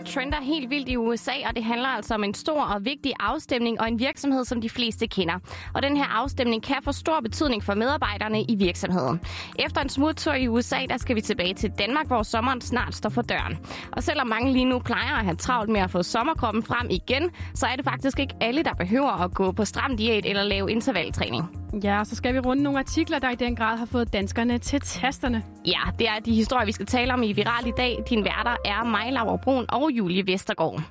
øjeblik trender helt vildt i USA, og det handler altså om en stor og vigtig afstemning og en virksomhed, som de fleste kender. Og den her afstemning kan få stor betydning for medarbejderne i virksomheden. Efter en smuttur i USA, der skal vi tilbage til Danmark, hvor sommeren snart står for døren. Og selvom mange lige nu plejer at have travlt med at få sommerkroppen frem igen, så er det faktisk ikke alle, der behøver at gå på stram diæt eller lave intervaltræning. Ja, så skal vi runde nogle artikler, der i den grad har fået danskerne til tasterne. Ja, det er de historier, vi skal tale om i Viral i dag. Din værter er mig, Laura Brun og Julie Vestergaard.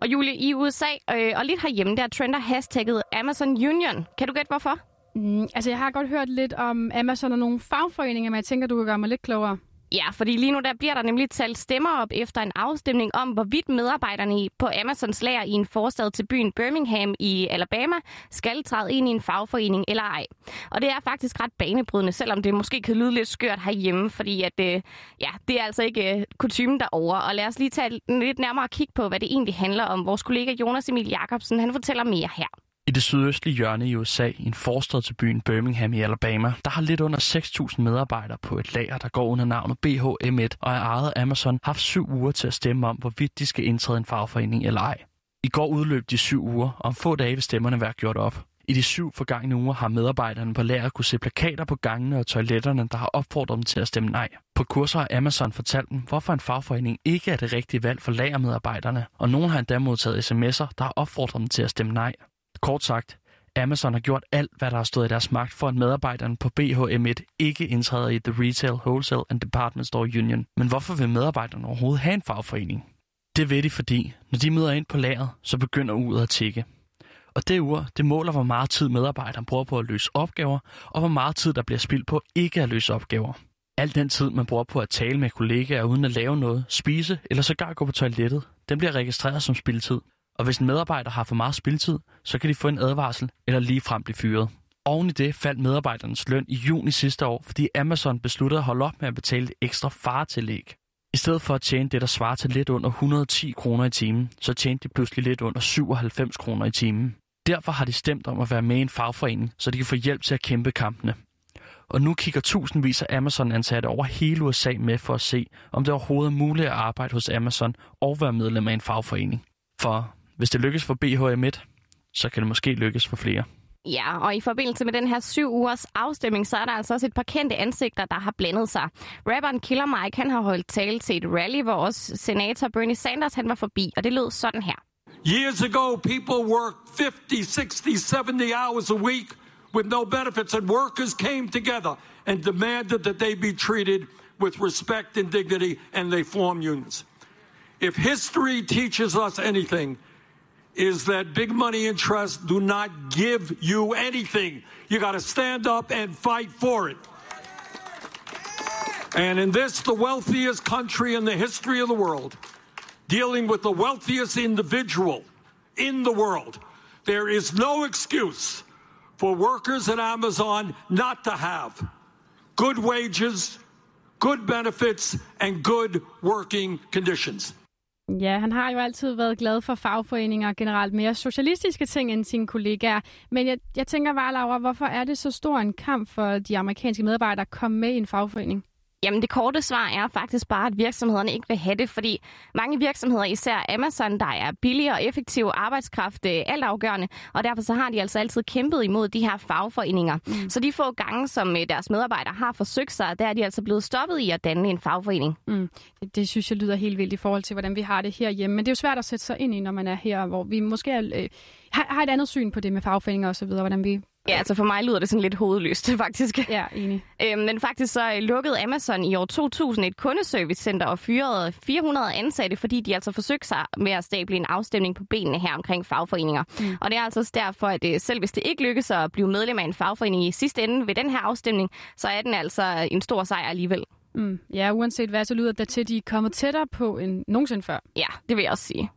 Og Julie, i USA øh, og lidt herhjemme, der trender hashtagget Amazon Union. Kan du gætte hvorfor? Mm, altså, jeg har godt hørt lidt om Amazon og nogle fagforeninger, men jeg tænker, du kan gøre mig lidt klogere. Ja, fordi lige nu der bliver der nemlig talt stemmer op efter en afstemning om, hvorvidt medarbejderne på Amazons lager i en forstad til byen Birmingham i Alabama skal træde ind i en fagforening eller ej. Og det er faktisk ret banebrydende, selvom det måske kan lyde lidt skørt herhjemme, fordi at, øh, ja, det er altså ikke øh, kutumen derovre. Og lad os lige tage lidt nærmere kig på, hvad det egentlig handler om. Vores kollega Jonas Emil Jacobsen, han fortæller mere her. I det sydøstlige hjørne i USA, i en forstad til byen Birmingham i Alabama, der har lidt under 6.000 medarbejdere på et lager, der går under navnet BHM1 og er ejet af Amazon, haft syv uger til at stemme om, hvorvidt de skal indtræde en fagforening eller ej. I går udløb de syv uger, og om få dage vil stemmerne være gjort op. I de syv forgangne uger har medarbejderne på lageret kunne se plakater på gangene og toiletterne, der har opfordret dem til at stemme nej. På kurser har Amazon fortalt dem, hvorfor en fagforening ikke er det rigtige valg for lagermedarbejderne, og nogen har endda modtaget sms'er, der har opfordret dem til at stemme nej. Kort sagt, Amazon har gjort alt, hvad der har stået i deres magt for, at medarbejderne på BHM1 ikke indtræder i The Retail, Wholesale and Department Store Union. Men hvorfor vil medarbejderne overhovedet have en fagforening? Det ved de, fordi når de møder ind på lageret, så begynder uret at tikke. Og det ur, det måler, hvor meget tid medarbejderen bruger på at løse opgaver, og hvor meget tid, der bliver spildt på ikke at løse opgaver. Al den tid, man bruger på at tale med kollegaer uden at lave noget, spise eller sågar gå på toilettet, den bliver registreret som spildtid. Og hvis en medarbejder har for meget spiltid, så kan de få en advarsel eller lige frem blive fyret. Oven i det faldt medarbejdernes løn i juni sidste år, fordi Amazon besluttede at holde op med at betale et ekstra faretillæg. I stedet for at tjene det, der svarer til lidt under 110 kroner i timen, så tjente de pludselig lidt under 97 kroner i timen. Derfor har de stemt om at være med i en fagforening, så de kan få hjælp til at kæmpe kampene. Og nu kigger tusindvis af Amazon-ansatte over hele USA med for at se, om det overhovedet er muligt at arbejde hos Amazon og være medlem af en fagforening. For hvis det lykkes for BHM1, så kan det måske lykkes for flere. Ja, og i forbindelse med den her syv ugers afstemning, så er der altså også et par kendte ansigter, der har blandet sig. Rapperen Killer Mike, han har holdt tale til et rally, hvor også senator Bernie Sanders, han var forbi, og det lød sådan her. Years ago, people worked 50, 60, 70 hours a week with no benefits, and workers came together and demanded that they be treated with respect and dignity, and they formed unions. If history teaches us anything, is that big money interests do not give you anything. You got to stand up and fight for it. And in this, the wealthiest country in the history of the world, dealing with the wealthiest individual in the world, there is no excuse for workers at Amazon not to have good wages, good benefits, and good working conditions. Ja, han har jo altid været glad for fagforeninger og generelt mere socialistiske ting end sine kollegaer. Men jeg, jeg tænker bare, Laura, hvorfor er det så stor en kamp for de amerikanske medarbejdere at komme med i en fagforening? Jamen det korte svar er faktisk bare, at virksomhederne ikke vil have det, fordi mange virksomheder, især Amazon, der er billig og effektiv arbejdskraft, øh, altafgørende, og derfor så har de altså altid kæmpet imod de her fagforeninger. Mm. Så de få gange, som øh, deres medarbejdere har forsøgt sig, der er de altså blevet stoppet i at danne en fagforening. Mm. Det, det synes jeg lyder helt vildt i forhold til, hvordan vi har det herhjemme. Men det er jo svært at sætte sig ind i, når man er her, hvor vi måske er, øh, har, har et andet syn på det med fagforeninger osv., hvordan vi Ja, altså for mig lyder det sådan lidt hovedløst, faktisk. Ja, enig. Øhm, men faktisk så lukkede Amazon i år 2000 et kundeservicecenter og fyrede 400 ansatte, fordi de altså forsøgte sig med at stable en afstemning på benene her omkring fagforeninger. Mm. Og det er altså derfor, at øh, selv hvis det ikke lykkes at blive medlem af en fagforening i sidste ende ved den her afstemning, så er den altså en stor sejr alligevel. Mm. Ja, uanset hvad, så lyder det til, at de er kommet tættere på end nogensinde før. Ja, det vil jeg også sige.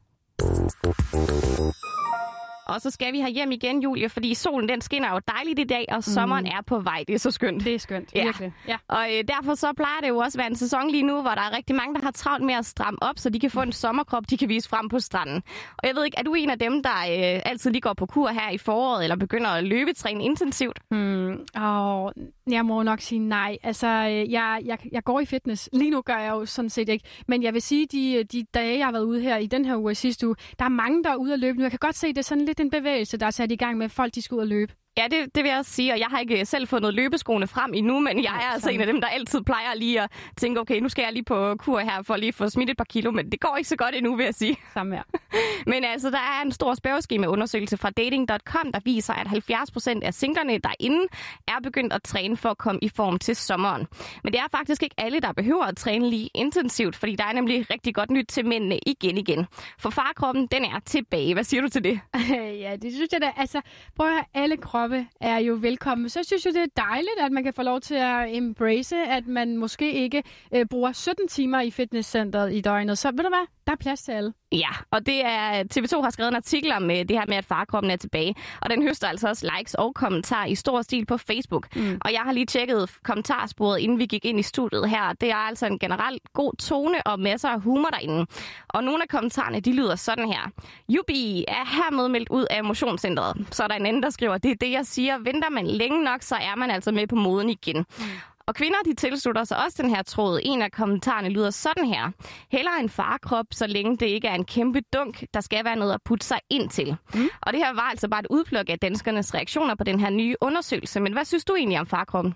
Og så skal vi have hjem igen, Julie, fordi solen den skinner jo dejligt i dag, og sommeren mm. er på vej. Det er så skønt. Det er skønt, ja. virkelig. Ja. Og øh, derfor så plejer det jo også at være en sæson lige nu, hvor der er rigtig mange, der har travlt med at stramme op, så de kan få en sommerkrop, de kan vise frem på stranden. Og jeg ved ikke, er du en af dem, der øh, altid lige går på kur her i foråret, eller begynder at løbetræne intensivt? Hmm. Oh, Jeg må nok sige nej. Altså, øh, jeg, jeg, jeg går i fitness. Lige nu gør jeg jo sådan set ikke. Men jeg vil sige, de, de dage, jeg har været ude her i den her uge sidste uge, der er mange, der er ude at løbe nu. Jeg kan godt se, det er sådan lidt den bevægelse, der er sat i gang med, at folk de skal ud og løbe. Ja, det, det vil jeg også sige, og jeg har ikke selv fundet løbeskoene frem endnu, men jeg er altså en af dem, der altid plejer lige at tænke, okay, nu skal jeg lige på kur her for lige at få smidt et par kilo, men det går ikke så godt endnu, vil jeg sige. Samme her. men altså, der er en stor spørgeskemaundersøgelse fra dating.com, der viser, at 70 procent af singlerne derinde er begyndt at træne for at komme i form til sommeren. Men det er faktisk ikke alle, der behøver at træne lige intensivt, fordi der er nemlig rigtig godt nyt til mændene igen igen. For farkroppen, den er tilbage. Hvad siger du til det? ja, det synes jeg da. Altså, prøv at høre, alle kroppe er jo velkommen. Så jeg synes jo, det er dejligt, at man kan få lov til at embrace, at man måske ikke øh, bruger 17 timer i fitnesscenteret i døgnet. Så ved du hvad? Der er plads til alle. Ja, og det er TV2 har skrevet en artikel om det her med, at farkroppen er tilbage. Og den høster altså også likes og kommentarer i stor stil på Facebook. Mm. Og jeg har lige tjekket kommentarsporet, inden vi gik ind i studiet her. Det er altså en generelt god tone og masser af humor derinde. Og nogle af kommentarerne, de lyder sådan her. Jubi er hermed meldt ud af motionscentret. Så er der en anden, der skriver, det er det, jeg siger. Venter man længe nok, så er man altså med på moden igen. Mm. Og kvinder, de tilslutter sig også den her tråd. En af kommentarerne lyder sådan her. Heller en farkrop, så længe det ikke er en kæmpe dunk, der skal være noget at putte sig ind til. Mm. Og det her var altså bare et udpluk af danskernes reaktioner på den her nye undersøgelse. Men hvad synes du egentlig om farkroppen?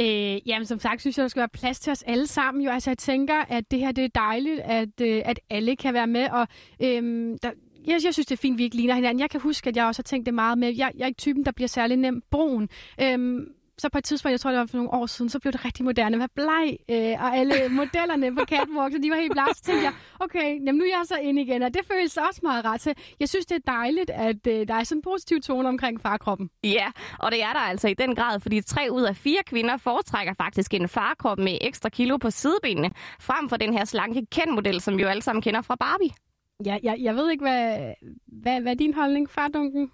Øh, jamen, som sagt, synes jeg, der skal være plads til os alle sammen. Jo, altså, jeg tænker, at det her det er dejligt, at, øh, at alle kan være med. Og øh, der, jeg, jeg synes, det er fint, at vi ikke ligner hinanden. Jeg kan huske, at jeg også har tænkt det meget med. Jeg, jeg er ikke typen, der bliver særlig nem brun. Øh, så på et tidspunkt, jeg tror det var for nogle år siden, så blev det rigtig moderne at være bleg, øh, og alle modellerne på catwalk, så de var helt blege. Så tænkte jeg, okay, jamen nu er jeg så inde igen, og det føles også meget ret til. Jeg synes, det er dejligt, at øh, der er sådan en positiv tone omkring farkroppen. Ja, og det er der altså i den grad, fordi tre ud af fire kvinder foretrækker faktisk en farkrop med ekstra kilo på sidebenene, frem for den her slanke kendmodel, som vi jo alle sammen kender fra Barbie. Ja, jeg, jeg ved ikke, hvad, hvad, hvad er din holdning, fardunken?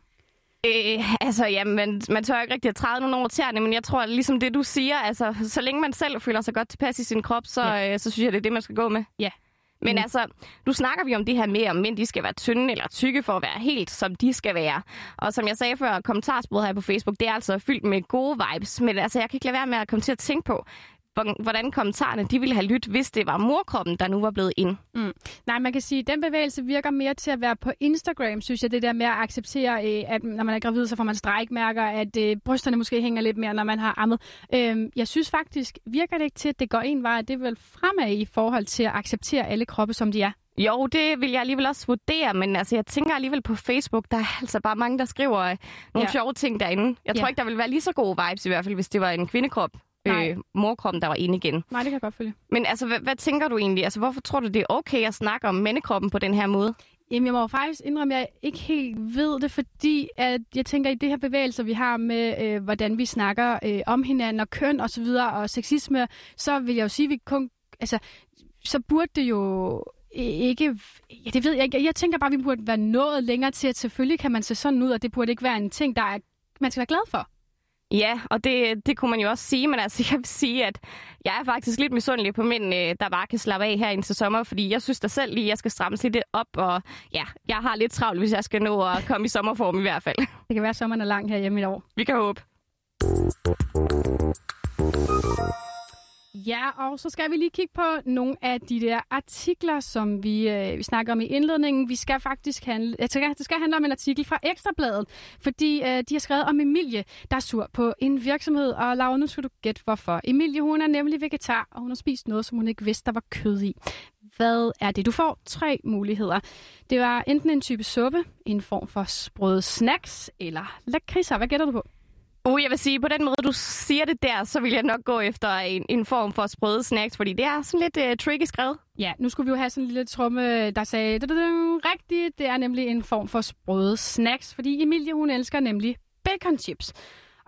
Øh, altså, ja, man, man tør ikke rigtig at træde nogen over tæerne, men jeg tror, ligesom det, du siger, altså, så længe man selv føler sig godt tilpas i sin krop, så, ja. øh, så synes jeg, det er det, man skal gå med. Ja. Men mm. altså, nu snakker vi om det her med, om mænd de skal være tynde eller tykke for at være helt, som de skal være. Og som jeg sagde før, kommentarsporet her på Facebook, det er altså fyldt med gode vibes. Men altså, jeg kan ikke lade være med at komme til at tænke på, hvordan kommentarerne de ville have lyttet, hvis det var morkroppen, der nu var blevet ind. Mm. Nej, man kan sige, at den bevægelse virker mere til at være på Instagram, synes jeg, det der med at acceptere, øh, at når man er gravid, så får man strækmærker, at øh, brysterne måske hænger lidt mere, når man har ammet. Øhm, jeg synes faktisk, virker det ikke til, at det går en vej, at det er vel fremad i forhold til at acceptere alle kroppe, som de er. Jo, det vil jeg alligevel også vurdere, men altså, jeg tænker alligevel på Facebook, der er altså bare mange, der skriver øh, nogle ja. sjove ting derinde. Jeg tror ja. ikke, der vil være lige så gode vibes i hvert fald, hvis det var en kvindekrop øh, morkroppen, der var inde igen. Nej, det kan jeg godt følge. Men altså, hvad, hvad tænker du egentlig? Altså, hvorfor tror du, det er okay at snakke om mandekroppen på den her måde? Jamen, jeg må faktisk indrømme, at jeg ikke helt ved det, fordi at jeg tænker, at i det her bevægelser, vi har med, øh, hvordan vi snakker øh, om hinanden og køn og så videre, og sexisme, så vil jeg jo sige, at vi kun, altså, så burde det jo ikke... Ja, det ved jeg ikke. Jeg tænker bare, at vi burde være nået længere til, at selvfølgelig kan man se sådan ud, og det burde ikke være en ting, der er, man skal være glad for. Ja, og det, det kunne man jo også sige, men altså jeg vil sige, at jeg er faktisk lidt misundelig på mænd, øh, der bare kan slappe af her til sommer, fordi jeg synes da selv lige, at jeg skal stramme lidt op, og ja, jeg har lidt travlt, hvis jeg skal nå at komme i sommerform i hvert fald. Det kan være, at sommeren er lang her hjemme i år. Vi kan håbe. Ja, og så skal vi lige kigge på nogle af de der artikler, som vi, øh, vi snakker om i indledningen. Vi skal faktisk handle, jeg tænker, det skal handle om en artikel fra Ekstrabladet, fordi øh, de har skrevet om Emilie, der er sur på en virksomhed. Og Laura, nu skal du gætte hvorfor. Emilie, hun er nemlig vegetar, og hun har spist noget, som hun ikke vidste, der var kød i. Hvad er det? Du får tre muligheder. Det var enten en type suppe, en form for sprøde snacks eller lakridser. Hvad gætter du på? Uh, jeg vil sige, på den måde, du siger det der, så vil jeg nok gå efter en, en form for sprøde snacks, fordi det er sådan lidt uh, tricky skrevet. Ja, nu skulle vi jo have sådan en lille tromme, der sagde, rigtigt, det er nemlig en form for sprøde snacks, fordi Emilie, hun elsker nemlig bacon chips.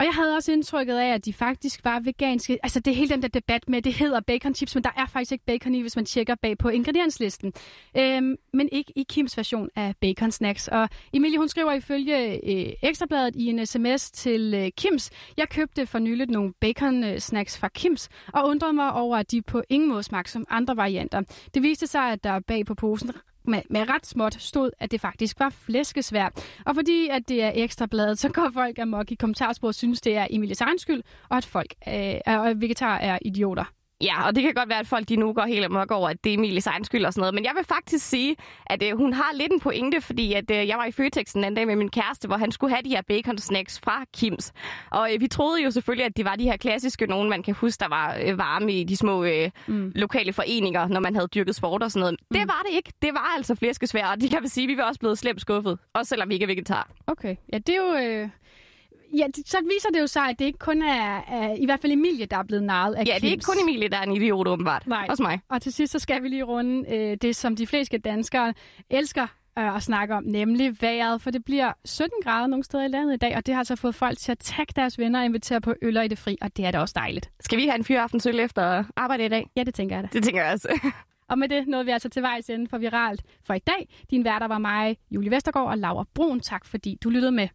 Og jeg havde også indtrykket af, at de faktisk var veganske. Altså det er hele den der debat med, det hedder bacon chips, men der er faktisk ikke bacon i, hvis man tjekker bag på ingredienslisten. Øhm, men ikke i Kims version af bacon snacks. Og Emilie, hun skriver ifølge øh, Ekstrabladet i en sms til øh, Kims, jeg købte for nyligt nogle bacon øh, snacks fra Kims, og undrede mig over, at de på ingen måde smagte som andre varianter. Det viste sig, at der bag på posen med, med ret småt stod, at det faktisk var flæskesvær. Og fordi at det er ekstrabladet, så går folk amok i kommentarsporet og synes, det er Emilies egen skyld, og at folk øh, og vegetarer er idioter. Ja, og det kan godt være, at folk de nu går helt amok over, at det er Emilies egen skyld og sådan noget. Men jeg vil faktisk sige, at øh, hun har lidt en pointe, fordi at, øh, jeg var i Føtex den anden dag med min kæreste, hvor han skulle have de her bacon snacks fra Kims. Og øh, vi troede jo selvfølgelig, at det var de her klassiske nogen, man kan huske, der var øh, varme i de små øh, mm. lokale foreninger, når man havde dyrket sport og sådan noget. Mm. Det var det ikke. Det var altså flæskesvær, og det kan vi sige, at vi var også blevet slemt skuffet. Også selvom vi ikke er vegetar. Okay, ja, det er jo... Øh Ja, så viser det jo sig, at det ikke kun er, er i hvert fald Emilie, der er blevet narret af Ja, det er ikke kun Emilie, der er en idiot, åbenbart. Nej. Også mig. Og til sidst, så skal vi lige runde øh, det, som de fleste danskere elsker øh, at snakke om, nemlig vejret, for det bliver 17 grader nogle steder i landet i dag, og det har altså fået folk til at tagge deres venner og invitere på øl i det fri, og det er da også dejligt. Skal vi have en fyraftensøl efter arbejde i dag? Ja, det tænker jeg da. Det tænker jeg også. og med det nåede vi altså til vejs ende for Viralt for i dag. Din værter var mig, Julie Vestergaard og Laura Brun. Tak fordi du lyttede med.